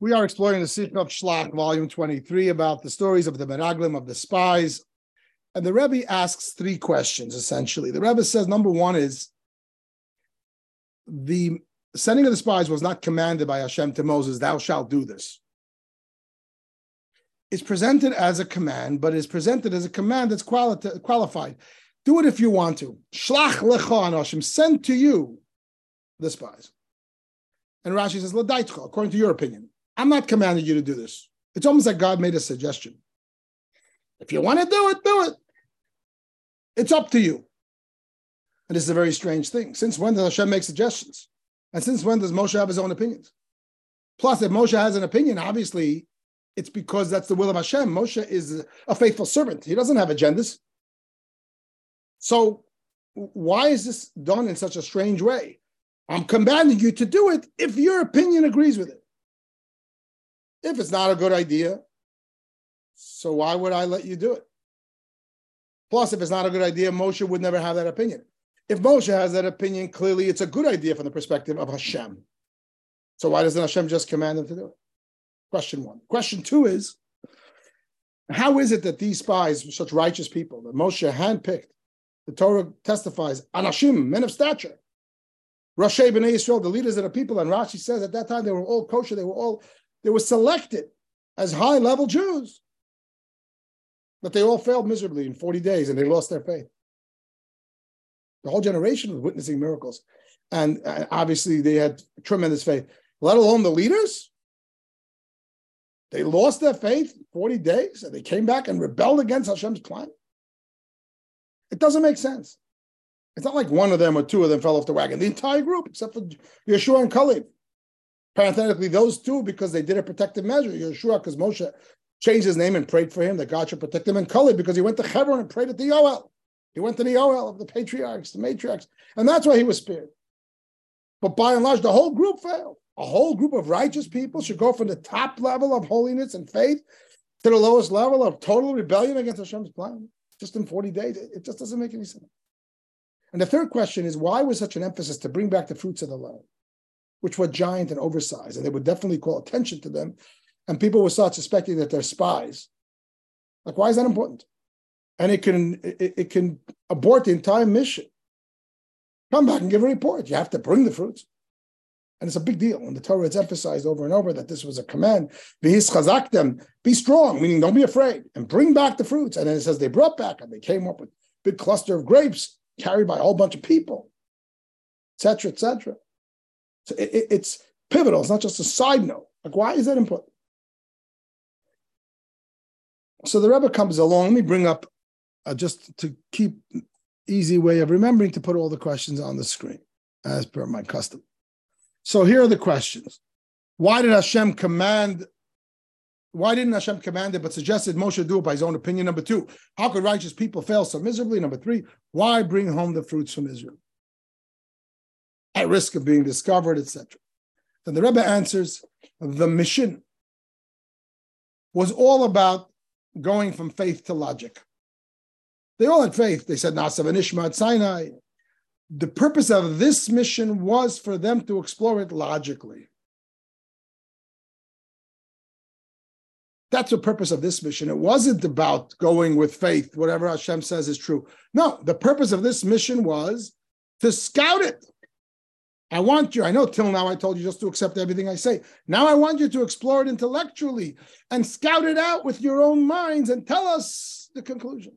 We are exploring the Sikh of Shlach, volume 23, about the stories of the Meraglim, of the spies. And the Rebbe asks three questions, essentially. The Rebbe says number one is the sending of the spies was not commanded by Hashem to Moses, thou shalt do this. It's presented as a command, but it's presented as a command that's quali- qualified. Do it if you want to. Shlach lecha Hashem, send to you the spies. And Rashi says, according to your opinion. I'm not commanding you to do this. It's almost like God made a suggestion. If you want to do it, do it. It's up to you. And this is a very strange thing. Since when does Hashem make suggestions? And since when does Moshe have his own opinions? Plus, if Moshe has an opinion, obviously it's because that's the will of Hashem. Moshe is a faithful servant. He doesn't have agendas. So why is this done in such a strange way? I'm commanding you to do it if your opinion agrees with it. If it's not a good idea, so why would I let you do it? Plus, if it's not a good idea, Moshe would never have that opinion. If Moshe has that opinion, clearly it's a good idea from the perspective of Hashem. So why doesn't Hashem just command him to do it? Question one. Question two is, how is it that these spies, such righteous people, that Moshe handpicked, the Torah testifies, Anashim, men of stature, Rashei Bnei Israel, the leaders of the people, and Rashi says at that time they were all kosher, they were all they were selected as high level Jews. But they all failed miserably in 40 days and they lost their faith. The whole generation was witnessing miracles. And obviously they had tremendous faith, let alone the leaders. They lost their faith 40 days and they came back and rebelled against Hashem's plan. It doesn't make sense. It's not like one of them or two of them fell off the wagon. The entire group, except for Yehoshua and Caleb. Parenthetically, those two, because they did a protective measure. Yehoshua, because Moshe changed his name and prayed for him that God should protect him, and Caleb, because he went to Hebron and prayed at the Yoel. He went to the Yoel of the patriarchs, the matriarchs, and that's why he was spared. But by and large, the whole group failed. A whole group of righteous people should go from the top level of holiness and faith to the lowest level of total rebellion against Hashem's plan. Just in 40 days, it just doesn't make any sense. And the third question is why was such an emphasis to bring back the fruits of the land? Which were giant and oversized, and they would definitely call attention to them. And people would start suspecting that they're spies. Like, why is that important? And it can it, it can abort the entire mission. Come back and give a report. You have to bring the fruits. And it's a big deal. And the Torah it's emphasized over and over that this was a command. them, be strong, meaning don't be afraid, and bring back the fruits. And then it says they brought back and they came up with a big cluster of grapes carried by a whole bunch of people, etc., etc. So it, it's pivotal. It's not just a side note. Like, why is that important? So the Rebbe comes along. Let me bring up, uh, just to keep easy way of remembering to put all the questions on the screen, as per my custom. So here are the questions. Why did Hashem command? Why didn't Hashem command it, but suggested Moshe do it by his own opinion? Number two, how could righteous people fail so miserably? Number three, why bring home the fruits from Israel? At risk of being discovered, etc. Then the Rebbe answers the mission was all about going from faith to logic. They all had faith. They said Naaseh v'nishma at Sinai. The purpose of this mission was for them to explore it logically. That's the purpose of this mission. It wasn't about going with faith, whatever Hashem says is true. No, the purpose of this mission was to scout it. I want you, I know till now I told you just to accept everything I say. Now I want you to explore it intellectually and scout it out with your own minds and tell us the conclusion.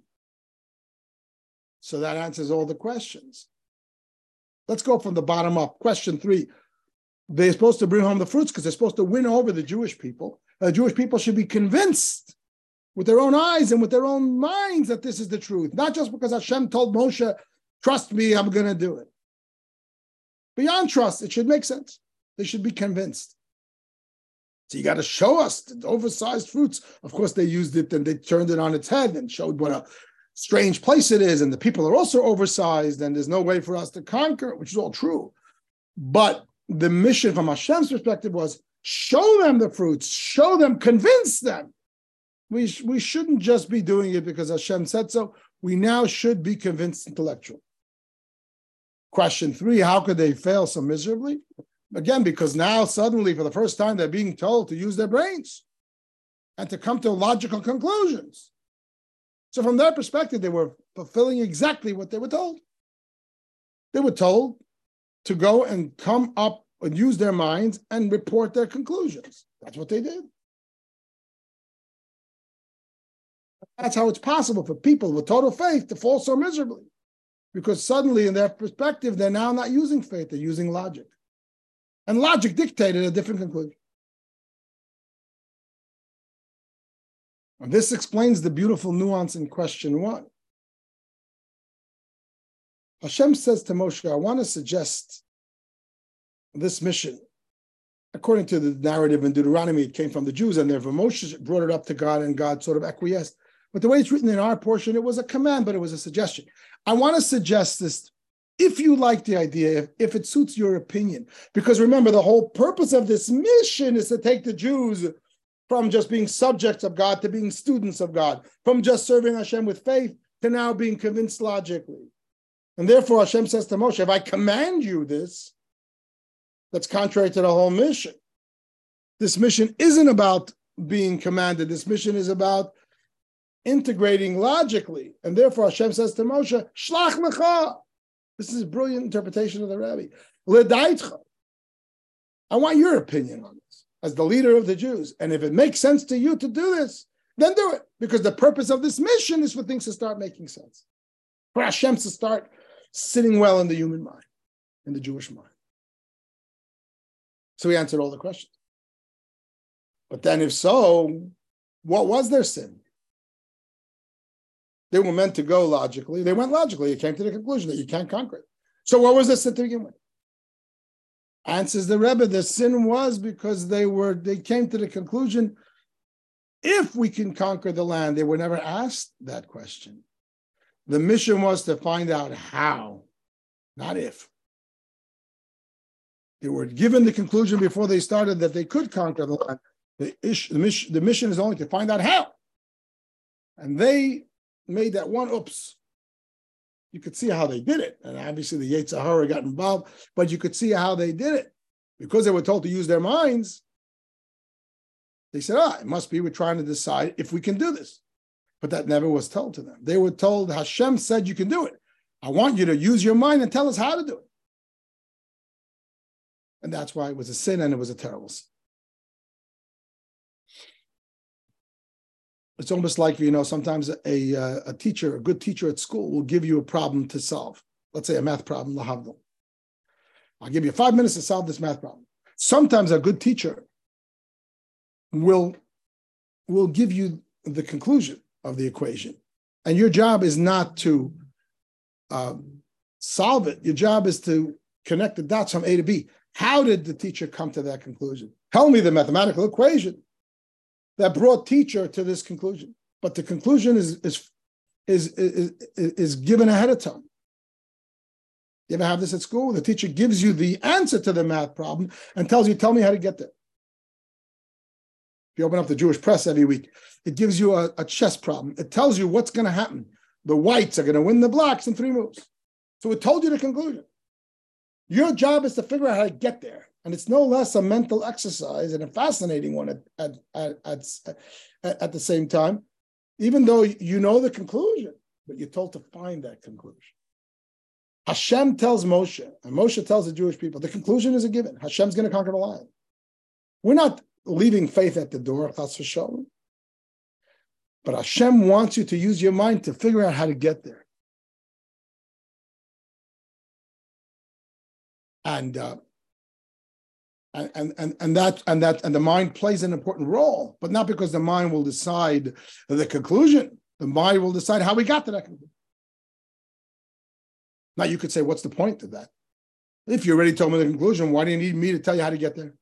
So that answers all the questions. Let's go from the bottom up. Question three. They're supposed to bring home the fruits because they're supposed to win over the Jewish people. The Jewish people should be convinced with their own eyes and with their own minds that this is the truth, not just because Hashem told Moshe, trust me, I'm going to do it. Beyond trust, it should make sense. They should be convinced. So you got to show us the oversized fruits. Of course, they used it and they turned it on its head and showed what a strange place it is. And the people are also oversized, and there's no way for us to conquer, which is all true. But the mission from Hashem's perspective was show them the fruits, show them, convince them. We, we shouldn't just be doing it because Hashem said so. We now should be convinced intellectually. Question three How could they fail so miserably? Again, because now suddenly, for the first time, they're being told to use their brains and to come to logical conclusions. So, from their perspective, they were fulfilling exactly what they were told. They were told to go and come up and use their minds and report their conclusions. That's what they did. That's how it's possible for people with total faith to fall so miserably. Because suddenly, in their perspective, they're now not using faith, they're using logic. And logic dictated a different conclusion. And this explains the beautiful nuance in question one. Hashem says to Moshe, I want to suggest this mission. According to the narrative in Deuteronomy, it came from the Jews, and therefore Moshe brought it up to God, and God sort of acquiesced. But the way it's written in our portion, it was a command, but it was a suggestion. I want to suggest this if you like the idea, if, if it suits your opinion. Because remember, the whole purpose of this mission is to take the Jews from just being subjects of God to being students of God, from just serving Hashem with faith to now being convinced logically. And therefore, Hashem says to Moshe, if I command you this, that's contrary to the whole mission. This mission isn't about being commanded. This mission is about integrating logically. And therefore, Hashem says to Moshe, Shlach lecha. This is a brilliant interpretation of the Rabbi. Ledaitcha. I want your opinion on this as the leader of the Jews. And if it makes sense to you to do this, then do it. Because the purpose of this mission is for things to start making sense. For Hashem to start sitting well in the human mind, in the Jewish mind. So he answered all the questions. But then, if so, what was their sin? They were meant to go logically. They went logically. It came to the conclusion that you can't conquer it. So, what was the sin to begin with? Answers the Rebbe, the sin was because they were they came to the conclusion if we can conquer the land. They were never asked that question. The mission was to find out how, not if. They were given the conclusion before they started that they could conquer the land. The, ish, the, mission, the mission is only to find out how. And they made that one oops. You could see how they did it. And obviously the Yetzer Hara got involved, but you could see how they did it. Because they were told to use their minds, they said, ah, it must be we're trying to decide if we can do this. But that never was told to them. They were told Hashem said you can do it. I want you to use your mind and tell us how to do it. And that's why it was a sin and it was a terrible sin. It's almost like, you know, sometimes a, uh, a teacher, a good teacher at school will give you a problem to solve. Let's say a math problem, lahavdil. I'll give you five minutes to solve this math problem. Sometimes a good teacher will, will give you the conclusion of the equation. And your job is not to um, solve it. Your job is to connect the dots from A to B. How did the teacher come to that conclusion? Tell me the mathematical equation that brought teacher to this conclusion. But the conclusion is, is, is, is, is given ahead of time. You ever have this at school? The teacher gives you the answer to the math problem and tells you, tell me how to get there. If you open up the Jewish press every week, it gives you a, a chess problem. It tells you what's going to happen. The whites are going to win the blacks in three moves. So it told you the conclusion. Your job is to figure out how to get there. And it's no less a mental exercise and a fascinating one at, at, at, at, at the same time, even though you know the conclusion, but you're told to find that conclusion. Hashem tells Moshe, and Moshe tells the Jewish people, the conclusion is a given. Hashem's going to conquer the lion. We're not leaving faith at the door, that's for sure. But Hashem wants you to use your mind to figure out how to get there. and uh, and and and that and that and the mind plays an important role, but not because the mind will decide the conclusion. The mind will decide how we got to that conclusion. Now you could say, what's the point of that? If you already told me the conclusion, why do you need me to tell you how to get there?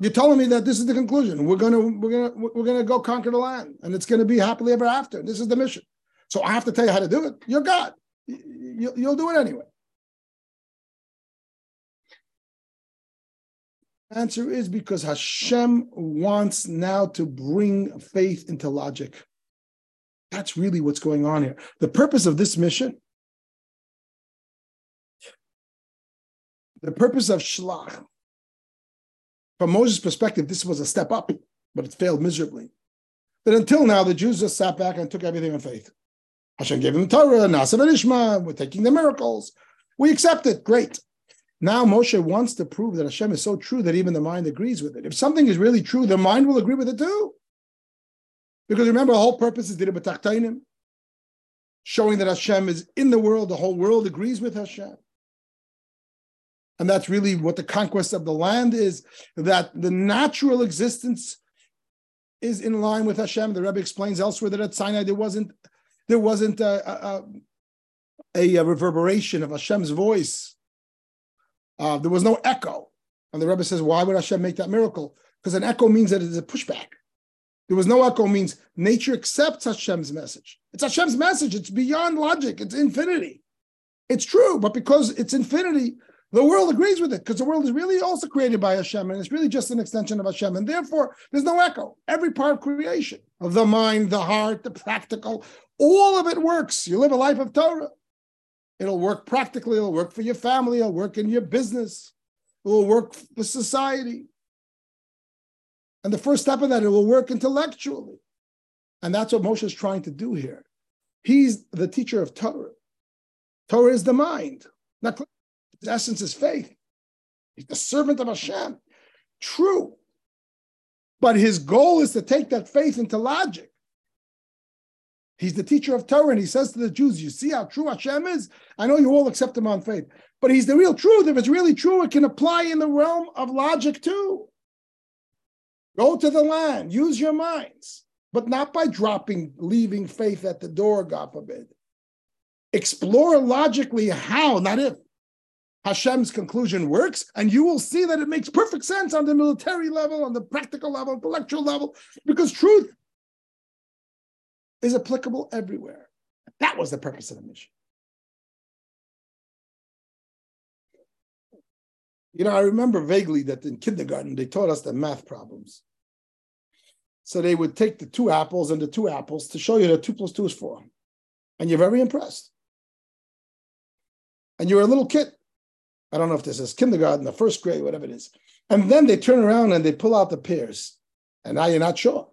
You're telling me that this is the conclusion. We're gonna we're gonna we're gonna go conquer the land, and it's gonna be happily ever after. This is the mission. So I have to tell you how to do it. You're God. You'll do it anyway. Answer is because Hashem wants now to bring faith into logic. That's really what's going on here. The purpose of this mission, the purpose of Shlach, From Moses' perspective, this was a step up, but it failed miserably. But until now, the Jews just sat back and took everything on faith. Hashem gave them Torah, Naaseh v'nishma, we're taking the miracles. We accept it, great. Now Moshe wants to prove that Hashem is so true that even the mind agrees with it. If something is really true, the mind will agree with it too. Because remember, the whole purpose is Dirah b'tachtonim, showing that Hashem is in the world, the whole world agrees with Hashem. And that's really what the conquest of the land is, that the natural existence is in line with Hashem. The Rebbe explains elsewhere that at Sinai there wasn't there wasn't a, a, a reverberation of Hashem's voice. Uh, there was no echo. And the Rebbe says, why would Hashem make that miracle? Because an echo means that it's a pushback. There was no echo means nature accepts Hashem's message. It's Hashem's message. It's beyond logic. It's infinity. It's true, but because it's infinity, the world agrees with it because the world is really also created by Hashem and it's really just an extension of Hashem. And therefore, there's no echo. Every part of creation, of the mind, the heart, the practical, all of it works. You live a life of Torah. It'll work practically, it'll work for your family, it'll work in your business, it will work for society. And the first step of that, it will work intellectually. And that's what Moshe is trying to do here. He's the teacher of Torah. Torah is the mind. Not essence is faith. He's the servant of Hashem. True. But his goal is to take that faith into logic. He's the teacher of Torah, and he says to the Jews, You see how true Hashem is? I know you all accept him on faith, but he's the real truth. If it's really true, it can apply in the realm of logic too. Go to the land, use your minds, but not by dropping, leaving faith at the door, God forbid. Explore logically how, not if, Hashem's conclusion works, and you will see that it makes perfect sense on the military level, on the practical level, intellectual level, because truth is applicable everywhere. That was the purpose of the mission. You know, I remember vaguely that in kindergarten they taught us the math problems. So they would take the two apples and the two apples to show you that two plus two is four. And you're very impressed. And you're a little kid. I don't know if this is kindergarten, the first grade, whatever it is. And then they turn around and they pull out the pairs. And now you're not sure.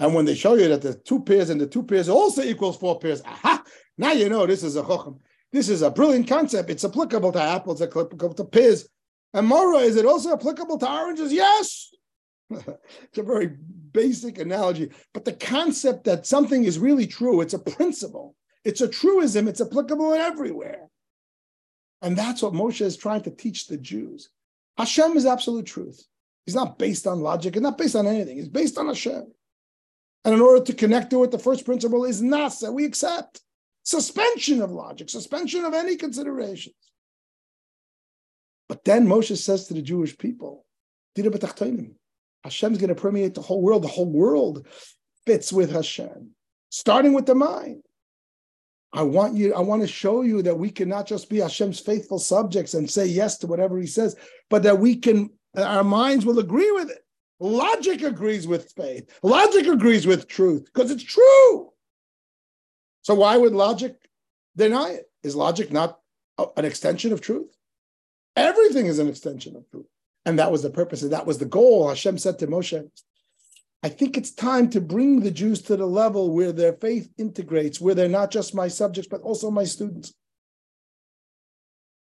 And when they show you that the two pairs and the two pairs also equals four pairs, aha, now you know this is a chochem. This is a brilliant concept. It's applicable to apples, applicable to pears. And Mora, is it also applicable to oranges? Yes. it's a very basic analogy. But the concept that something is really true, it's a principle, it's a truism, it's applicable everywhere. And that's what Moshe is trying to teach the Jews. Hashem is absolute truth. He's not based on logic it's not based on anything. it's based on Hashem. And in order to connect to it, the first principle is nasa. We accept suspension of logic, suspension of any considerations. But then Moshe says to the Jewish people, Hashem's going to permeate the whole world. The whole world fits with Hashem, starting with the mind. I want you, I want to show you that we can not just be Hashem's faithful subjects and say yes to whatever he says, but that we can, our minds will agree with it. Logic agrees with faith. Logic agrees with truth because it's true. So why would logic deny it? Is logic not an extension of truth? Everything is an extension of truth. And that was the purpose, and that was the goal. Hashem said to Moshe, I think it's time to bring the Jews to the level where their faith integrates, where they're not just my subjects, but also my students.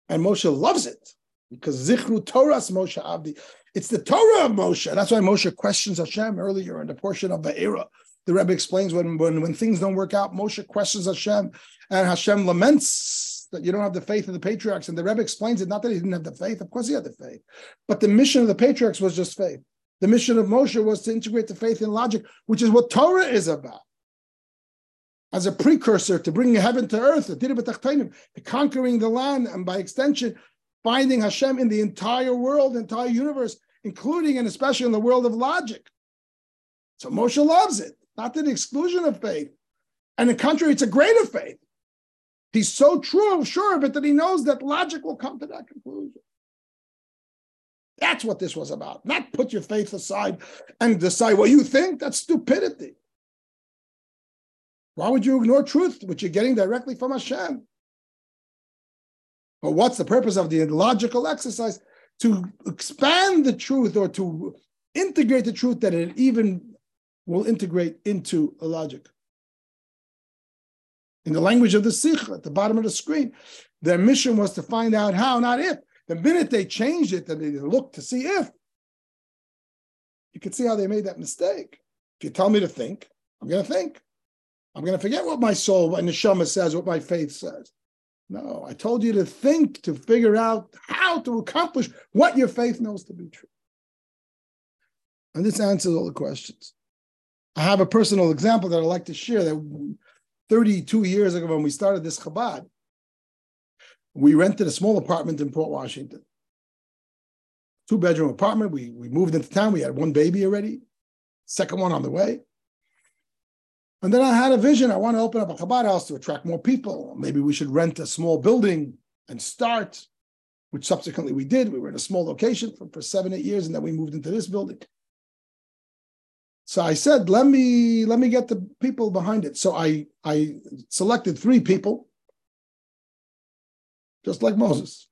And Moshe loves it because Zichru Toras Moshe Avdi. It's the Torah of Moshe. That's why Moshe questions Hashem earlier in the portion of Va'eira. The Rebbe explains when, when, when things don't work out, Moshe questions Hashem, and Hashem laments that you don't have the faith of the patriarchs. And the Rebbe explains it not that he didn't have the faith, of course he had the faith, but the mission of the patriarchs was just faith. The mission of Moshe was to integrate the faith in logic, which is what Torah is about. As a precursor to bringing heaven to earth, to conquering the land, and by extension, finding Hashem in the entire world, entire universe, including and especially in the world of logic. So Moshe loves it, not to the exclusion of faith. And the contrary, it's a greater faith. He's so true, sure of it, that he knows that logic will come to that conclusion. That's what this was about. Not put your faith aside and decide what you think. That's stupidity. Why would you ignore truth, which you're getting directly from Hashem? But what's the purpose of the logical exercise? to expand the truth or to integrate the truth that it even will integrate into a logic. In the language of the Sikh at the bottom of the screen, their mission was to find out how, not if. The minute they changed it, then they looked to see if, you can see how they made that mistake. If you tell me to think, I'm going to think. I'm going to forget what my soul and the Shema says, what my faith says. No, I told you to think, to figure out how to accomplish what your faith knows to be true. And this answers all the questions. I have a personal example that I'd like to share that 32 years ago when we started this Chabad, we rented a small apartment in Port Washington. Two bedroom apartment. We, we moved into town. We had one baby already, second one on the way. And then I had a vision. I want to open up a Chabad house to attract more people. Maybe we should rent a small building and start, which subsequently we did. We were in a small location for, for seven, eight years, and then we moved into this building. So I said, let me let me get the people behind it. So I I selected three people, just like Moses.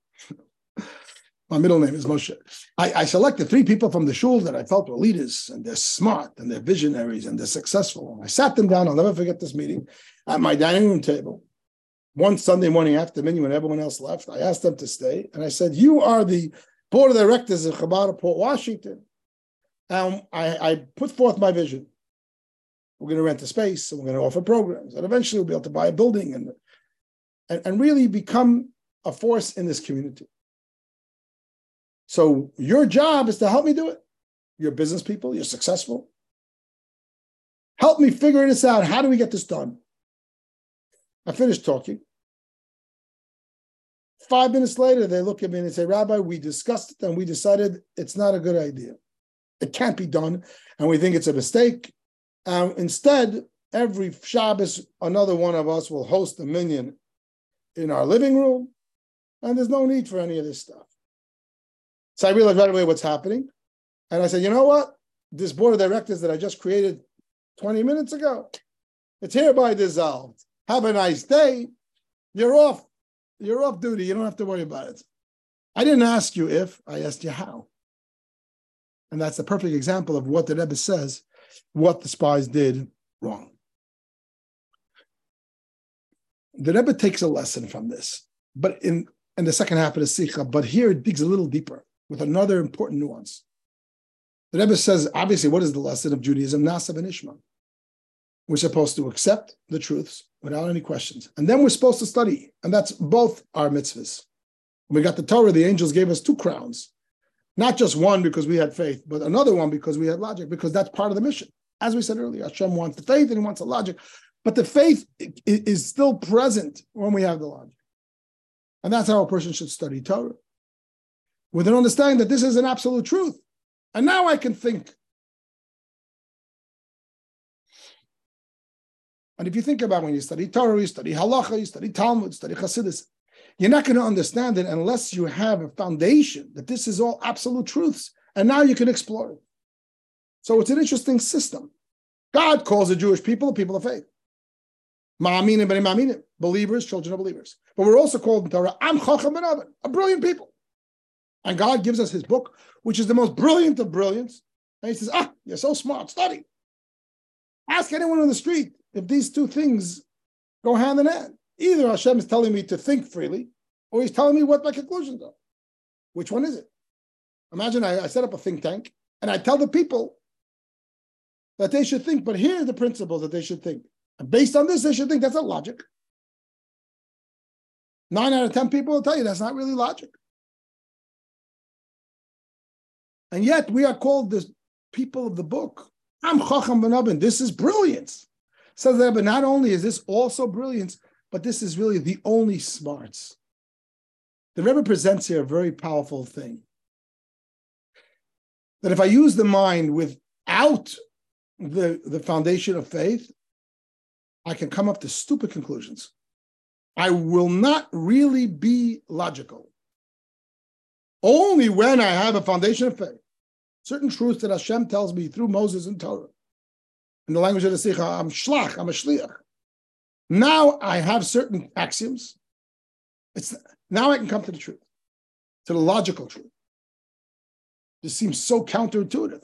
My middle name is Moshe. I, I, selected three people from the shul that I felt were leaders and they're smart and they're visionaries and they're successful. I sat them down. I'll never forget this meeting at my dining room table. One Sunday morning after minyan when everyone else left, I asked them to stay. And I said, You are the board of directors of Chabad of Port Washington. And I, I put forth my vision. We're going to rent a space and we're going to offer programs. And eventually we'll be able to buy a building and, and, and really become a force in this community. So your job is to help me do it. You're business people, you're successful. Help me figure this out. How do we get this done? I finished talking. Five minutes later, they look at me and say, Rabbi, we discussed it and we decided it's not a good idea. It can't be done. And we think it's a mistake. Um, instead, every Shabbos, another one of us will host a minyan in our living room. And there's no need for any of this stuff. So I realized right away what's happening. And I said, you know what? This board of directors that I just created 20 minutes ago, it's hereby dissolved. Have a nice day. You're off. You're off duty. You don't have to worry about it. I didn't ask you if, I asked you how. And that's the perfect example of what the Rebbe says, what the spies did wrong. The Rebbe takes a lesson from this, but in, in the second half of the Sikha, but here it digs a little deeper with another important nuance. The Rebbe says, obviously, what is the lesson of Judaism? Naaseh v'nishma. We're supposed to accept the truths without any questions. And then we're supposed to study. And that's both our mitzvahs. When we got the Torah, the angels gave us two crowns. Not just one because we had faith, but another one because we had logic, because that's part of the mission. As we said earlier, Hashem wants the faith and he wants the logic. But the faith is still present when we have the logic. And that's how a person should study Torah with an understanding that this is an absolute truth. And now I can think. And if you think about when you study Torah, you study Halacha, you study Talmud, study Chassidus, you're not going to understand it unless you have a foundation that this is all absolute truths. And now you can explore it. So it's an interesting system. God calls the Jewish people the people of faith. Ma'aminim b'nei ma'aminim, believers, children of believers. But we're also called in Torah, Am Chacham ben a brilliant people. And God gives us his book, which is the most brilliant of brilliance. And he says, Ah, you're so smart, study. Ask anyone on the street if these two things go hand in hand. Either Hashem is telling me to think freely, or he's telling me what my conclusions are. Which one is it? Imagine I, I set up a think tank and I tell the people that they should think, but here are the principles that they should think. And based on this, they should think that's not logic. Nine out of 10 people will tell you that's not really logic. And yet we are called the people of the book. Am Chacham v'navon. This is brilliance. Says that, but not only is this also brilliance, but this is really the only smarts. The Rebbe presents here a very powerful thing. That if I use the mind without the, the foundation of faith, I can come up to stupid conclusions. I will not really be logical. Only when I have a foundation of faith certain truths that Hashem tells me through Moses and Torah. In the language of the Sikha, I'm shlach, I'm a shliach. Now I have certain axioms. It's now I can come to the truth, to the logical truth. This seems so counterintuitive.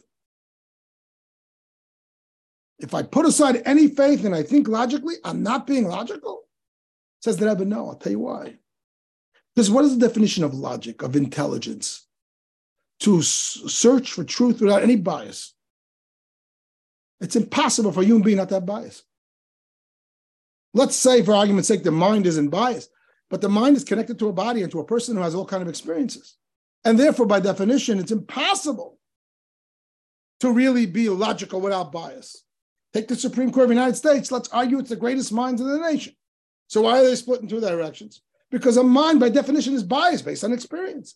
If I put aside any faith and I think logically, I'm not being logical. Says the Rebbe, no, I'll tell you why. Because what is the definition of logic, of intelligence? To search for truth without any bias. It's impossible for a human being not to have bias. Let's say, for argument's sake, the mind isn't biased, but the mind is connected to a body and to a person who has all kind of experiences. And therefore, by definition, it's impossible to really be logical without bias. Take the Supreme Court of the United States. Let's argue it's the greatest minds in the nation. So why are they split in two directions? Because a mind, by definition, is biased based on experience,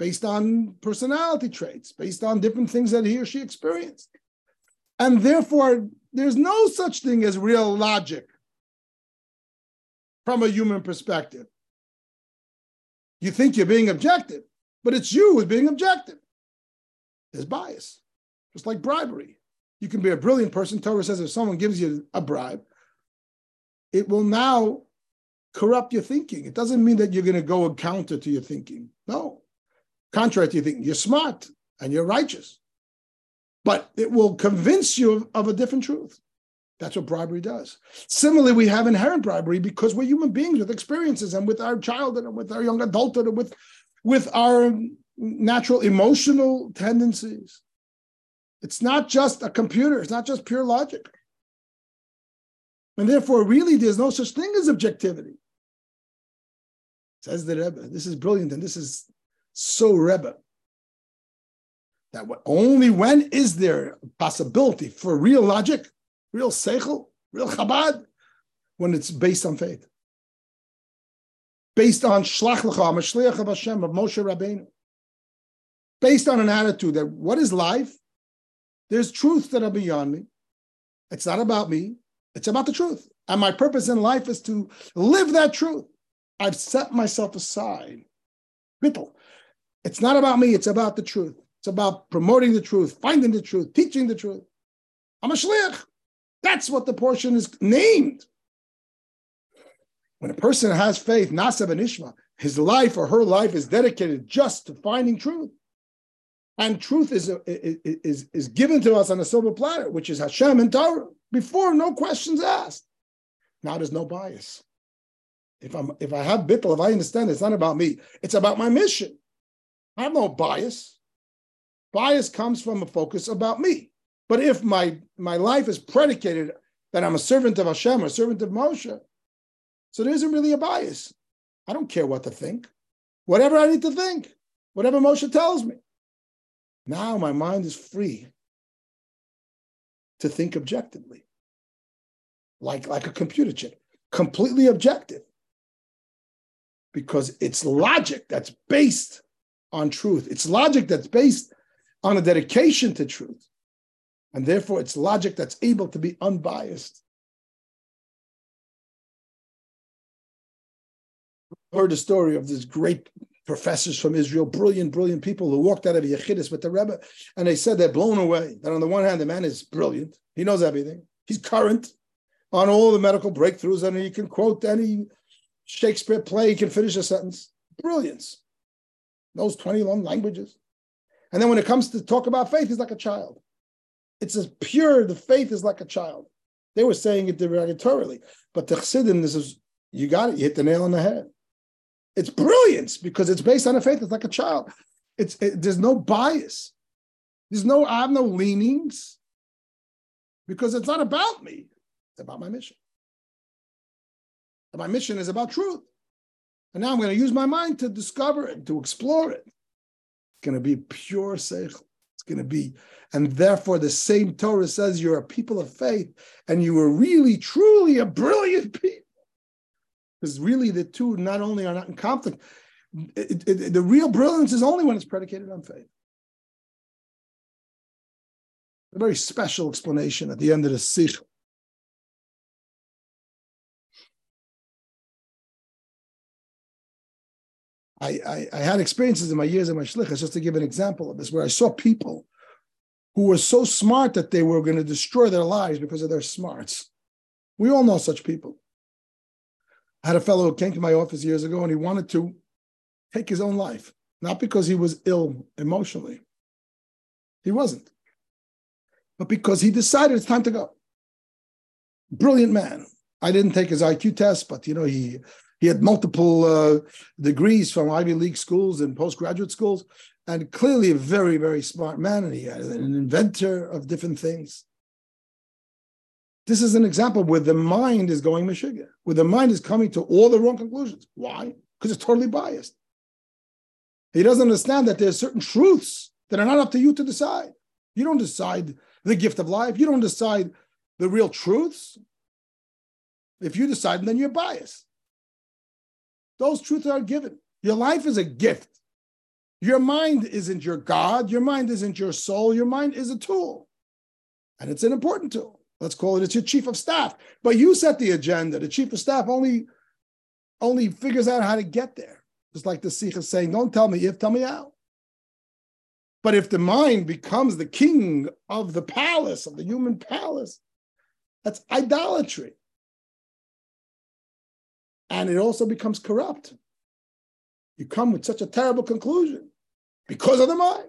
based on personality traits, based on different things that he or she experienced. And therefore, there's no such thing as real logic from a human perspective. You think you're being objective, but it's you who's being objective. There's bias, just like bribery. You can be a brilliant person. Torah says if someone gives you a bribe, it will now corrupt your thinking. It doesn't mean that you're going to go counter to your thinking. No. Contrary to your thinking, you're smart and you're righteous. But it will convince you of, of a different truth. That's what bribery does. Similarly, we have inherent bribery because we're human beings with experiences and with our childhood and with our young adulthood and with, with our natural emotional tendencies. It's not just a computer, it's not just pure logic. And therefore, really, there's no such thing as objectivity. Says the Rebbe. This is brilliant, and this is so Rebbe. That only when is there a possibility for real logic, real seichel, real Chabad, when it's based on faith, based on shlach l'cha, mashliach of Hashem of Moshe Rabbeinu, based on an attitude that what is life? There's truths that are beyond me. It's not about me. It's about the truth. And my purpose in life is to live that truth. I've set myself aside. Bittel. It's not about me, it's about the truth. It's about promoting the truth, finding the truth, teaching the truth. I'm a shliach. That's what the portion is named. When a person has faith, Naaseh v'nishma, his life or her life is dedicated just to finding truth. And truth is, is, is given to us on a silver platter, which is Hashem and Torah. Before, no questions asked. Now there's no bias. If I'm if I have bittel, if I understand it's not about me, it's about my mission. I have no bias. Bias comes from a focus about me. But if my my life is predicated that I'm a servant of Hashem, a servant of Moshe, so there isn't really a bias. I don't care what to think. Whatever I need to think, whatever Moshe tells me. Now my mind is free to think objectively, like, like a computer chip, completely objective. Because it's logic that's based on truth. It's logic that's based on a dedication to truth. And therefore, it's logic that's able to be unbiased. I heard a story of these great professors from Israel, brilliant, brilliant people who walked out of Yechidus with the Rebbe, and they said they're blown away. That on the one hand, the man is brilliant, he knows everything, he's current on all the medical breakthroughs, and he can quote any Shakespeare play, he can finish a sentence. Brilliance. Knows 21 languages. And then when it comes to talk about faith, he's like a child. It's as pure, the faith is like a child. They were saying it derogatorily, but the Chassidim, this is, you got it, you hit the nail on the head. It's brilliance because it's based on a faith. It's like a child. It's it, there's no bias. There's no I have no leanings because it's not about me. It's about my mission. And my mission is about truth. And now I'm going to use my mind to discover it, to explore it. It's going to be pure seichel. It's going to be, and therefore the same Torah says you're a people of faith, and you were really, truly a brilliant people. Because really, the two not only are not in conflict, it, it, the real brilliance is only when it's predicated on faith. A very special explanation at the end of the Sikh. I, I, I, had experiences in my years in my shlichus, just to give an example of this, where I saw people who were so smart that they were going to destroy their lives because of their smarts. We all know such people. I had a fellow who came to my office years ago and he wanted to take his own life. not because he was ill emotionally. He wasn't. But because he decided it's time to go. Brilliant man. I didn't take his IQ test, but you know, he he had multiple uh, degrees from Ivy League schools and postgraduate schools, and clearly a very, very smart man. And he had an inventor of different things. This is an example where the mind is going Meshiga, where the mind is coming to all the wrong conclusions. Why? Because it's totally biased. He doesn't understand that there's certain truths that are not up to you to decide. You don't decide the gift of life. You don't decide the real truths. If you decide, then you're biased. Those truths are given. Your life is a gift. Your mind isn't your God. Your mind isn't your soul. Your mind is a tool. And it's an important tool. Let's call it it's your chief of staff. But you set the agenda. The chief of staff only, only figures out how to get there. Just like the Sikh is saying, don't tell me if, tell me how. But if the mind becomes the king of the palace, of the human palace, that's idolatry. And it also becomes corrupt. You come with such a terrible conclusion because of the mind.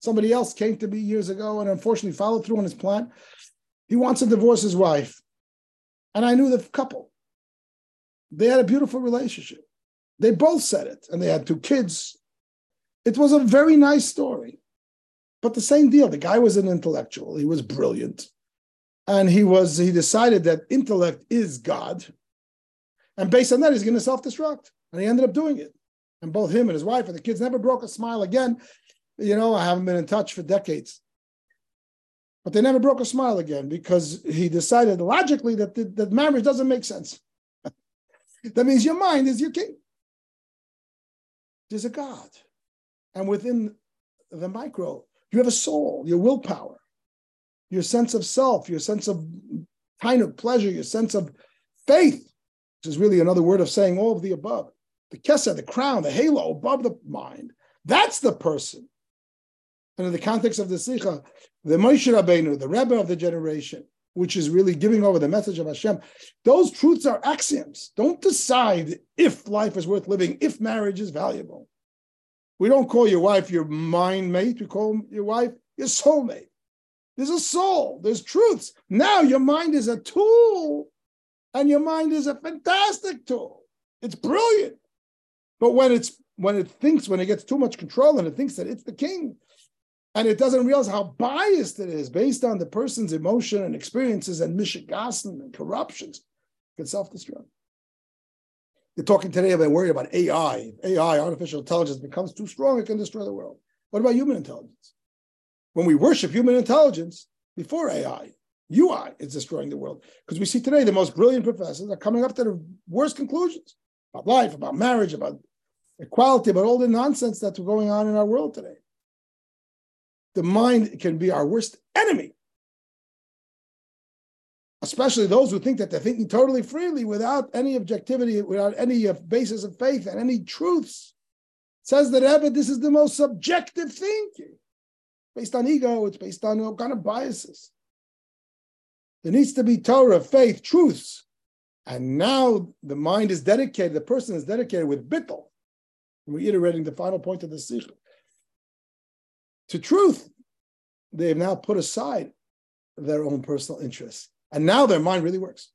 Somebody else came to me years ago and unfortunately followed through on his plan. He wants to divorce his wife. And I knew the couple. They had a beautiful relationship. They both said it, and they had two kids. It was a very nice story. But the same deal. The guy was an intellectual. He was brilliant. And he was, he decided that intellect is God. And based on that, he's going to self-destruct. And he ended up doing it. And both him and his wife and the kids never broke a smile again. You know, I haven't been in touch for decades. But they never broke a smile again because he decided logically that, the, that marriage doesn't make sense. that means your mind is your king. There's a God. And within the micro, you have a soul, your willpower, your sense of self, your sense of kind of pleasure, your sense of faith, which is really another word of saying all of the above. The keser, the crown, the halo above the mind. That's the person. And in the context of the Sikha, the Moshe Rabbeinu, the Rebbe of the generation, which is really giving over the message of Hashem, those truths are axioms. Don't decide if life is worth living, if marriage is valuable. We don't call your wife your mind mate, we call your wife your soulmate. There's a soul, there's truths. Now your mind is a tool, and your mind is a fantastic tool. It's brilliant. But when it's when it thinks, when it gets too much control and it thinks that it's the king, and it doesn't realize how biased it is based on the person's emotion and experiences and mishigasin and corruptions, it can self-destruct. You're talking today about worried about AI. AI, artificial intelligence, becomes too strong, it can destroy the world. What about human intelligence? When we worship human intelligence before AI, UI is destroying the world. Because we see today the most brilliant professors are coming up to the worst conclusions about life, about marriage, about equality, about all the nonsense that's going on in our world today the mind can be our worst enemy. Especially those who think that they're thinking totally freely without any objectivity, without any uh, basis of faith and any truths. says that ever this is the most subjective thinking. Based on ego, it's based on all kind of biases. There needs to be Torah, faith, truths. And now the mind is dedicated, the person is dedicated with bittel. We're iterating the final point of the sikh to truth, they've now put aside their own personal interests. And now their mind really works.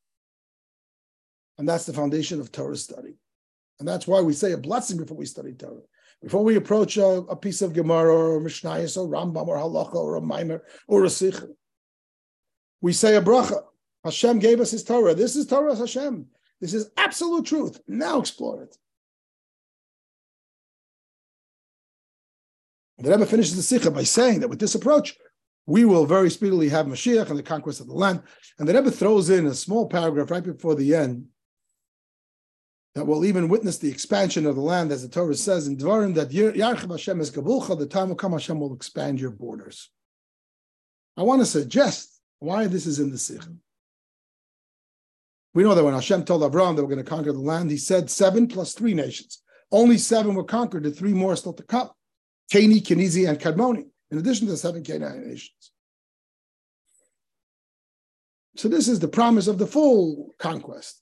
And that's the foundation of Torah study. And that's why we say a blessing before we study Torah. Before we approach a, a piece of Gemara or Mishnayos or Rambam or Halacha or a Maimer or a Sikh, we say a bracha. Hashem gave us his Torah. This is Torah Hashem. This is absolute truth. Now explore it. The Rebbe finishes the Sikha by saying that with this approach, we will very speedily have Mashiach and the conquest of the land. And the Rebbe throws in a small paragraph right before the end that will even witness the expansion of the land, as the Torah says in Dvarim, that Yarchiv Hashem es Gevulcha, the time will come, Hashem will expand your borders. I want to suggest why this is in the Sikha. We know that when Hashem told Abraham they were going to conquer the land, he said seven plus three nations. Only seven were conquered, and three more still to come. Keini, Kenizi, and Kadmoni, in addition to the seven Canaanite nations. So this is the promise of the full conquest.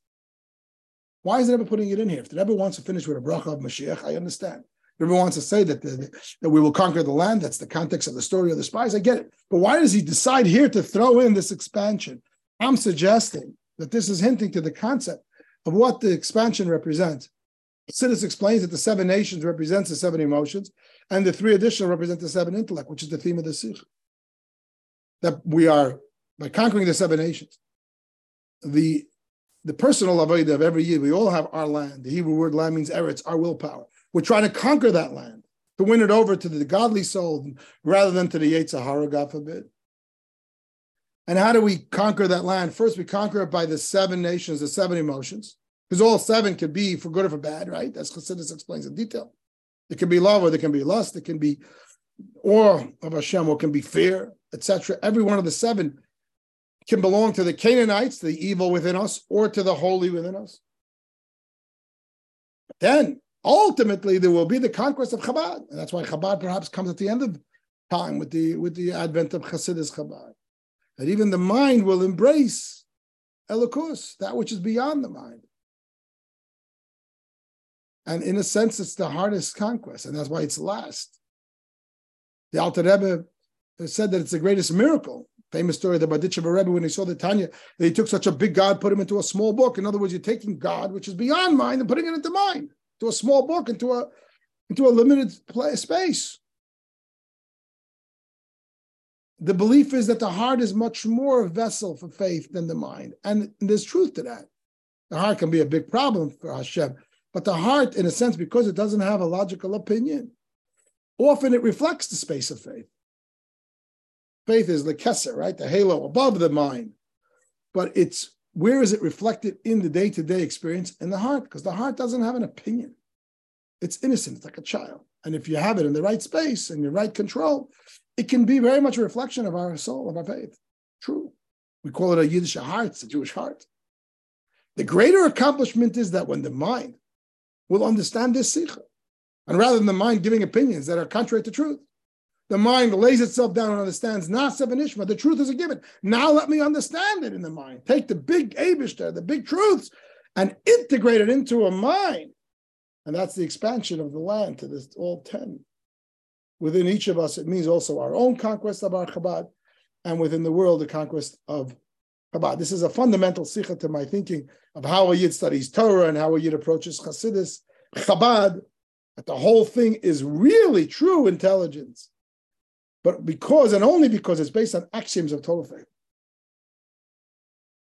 Why is the Rebbe putting it in here? If the Rebbe wants to finish with a bracha of Mashiach, I understand. Everyone wants to say that, the, that we will conquer the land. That's the context of the story of the spies. I get it. But why does he decide here to throw in this expansion? I'm suggesting that this is hinting to the concept of what the expansion represents. Chassidus explains that the seven nations represents the seven emotions, and the three additional represent the seven intellect, which is the theme of the sikha. That we are, by conquering the seven nations, the the personal avodah of every year, we all have our land. The Hebrew word land means eretz, our willpower. We're trying to conquer that land, to win it over to the godly soul rather than to the yetzer hara, God forbid. And how do we conquer that land? First, we conquer it by the seven nations, the seven emotions, because all seven can be for good or for bad, right? As Chassidus explains in detail. It can be love, or there can be lust, it can be awe of Hashem, or it can be fear, etc. Every one of the seven can belong to the Canaanites, the evil within us, or to the holy within us. Then ultimately there will be the conquest of Chabad. And that's why Chabad perhaps comes at the end of time with the with the advent of Chassidus Chabad. That even the mind will embrace Elokus, that which is beyond the mind. And in a sense, it's the hardest conquest, and that's why it's last. The Alter Rebbe said that it's the greatest miracle famous story of the Berditchever Rebbe when he saw the Tanya that he took such a big God, put him into a small book. In other words, you're taking God, which is beyond mind, and putting it into mind, to a small book, into a into a limited play, space. The belief is that the heart is much more a vessel for faith than the mind, and there's truth to that. The heart can be a big problem for Hashem, but the heart, in a sense, because it doesn't have a logical opinion, often it reflects the space of faith. Faith is the keser, right? The halo above the mind. But it's where is it reflected in the day to day experience in the heart? Because the heart doesn't have an opinion. It's innocent, it's like a child. And if you have it in the right space and the right control, it can be very much a reflection of our soul, of our faith. True. We call it a Yiddish heart, it's a Jewish heart. The greater accomplishment is that when the mind will understand this sikha, and rather than the mind giving opinions that are contrary to truth, the mind lays itself down and understands Naaseh v'nishma. The truth is a given. Now let me understand it in the mind. Take the big Abishter, the big truths, and integrate it into a mind. And that's the expansion of the land to this all 10. Within each of us, it means also our own conquest of our Chabad, and within the world, the conquest of Chabad. This is a fundamental sikha to my thinking of how a Yid studies Torah and how a Yid approaches Chassidus, Chabad, that the whole thing is really true intelligence but because and only because it's based on axioms of Torah faith.